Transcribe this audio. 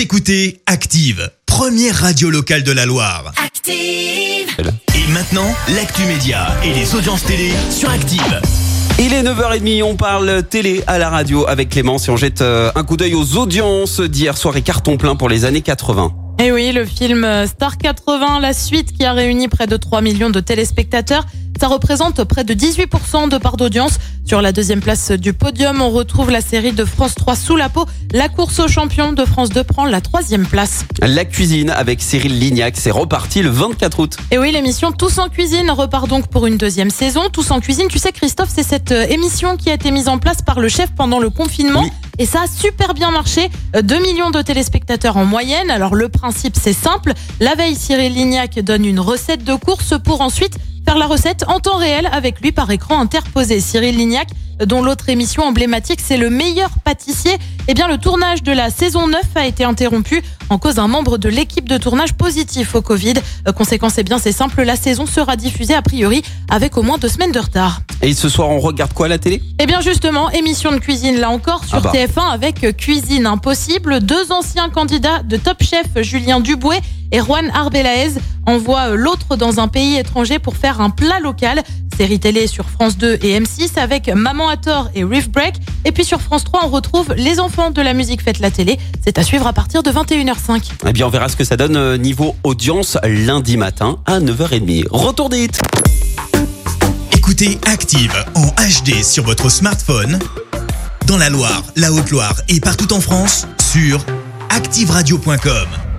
Vous écoutez Active, première radio locale de la Loire. Active. Et maintenant, l'actu média et les audiences télé sur Active. Il est 9h30, on parle télé à la radio avec Clémence et on jette euh, un coup d'œil aux audiences d'hier soir et carton plein pour les années 80. Et Eh oui, le film Star 80, la suite qui a réuni près de 3 millions de téléspectateurs. Ça représente près de 18% de part d'audience. Sur la deuxième place du podium, on retrouve la série de France 3 sous la peau. La course aux champions de France 2 prend la troisième place. La cuisine avec Cyril Lignac, c'est reparti le 24 août. Et oui, l'émission Tous en cuisine repart donc pour une deuxième saison. Tous en cuisine, tu sais Christophe, c'est cette euh, émission qui a été mise en place par le chef pendant le confinement. Oui. Et ça a super bien marché. Euh, 2 millions de téléspectateurs en moyenne. Alors le principe c'est simple. La veille, Cyril Lignac donne une recette de course pour ensuite faire la recette en temps réel avec lui par écran interposé. Cyril Lignac, dont l'autre émission emblématique, c'est le meilleur pâtissier. Eh bien, le tournage de la saison 9 a été interrompu en cause d'un membre de l'équipe de tournage positif au Covid. Euh, Conséquence, eh bien, c'est simple, la saison sera diffusée a priori avec au moins deux semaines de retard. Et ce soir, on regarde quoi à la télé? Eh bien justement, émission de cuisine là encore sur Ah bah. TF1 avec euh, Cuisine Impossible. Deux anciens candidats de Top Chef, Julien Dubouet et Juan Arbelaez, envoient euh, l'autre dans un pays étranger pour faire un plat local. Série télé sur France 2 et M6 avec Maman à tort et Reef Break. Et puis sur France 3, on retrouve Les enfants de la musique fête la télé. C'est à suivre à partir de 21h05. Eh bien, on verra ce que ça donne euh, niveau audience lundi matin à 9h30. Retour des hits. Écoutez Active en HD sur votre smartphone, dans la Loire, la Haute-Loire et partout en France, sur activeradio.com.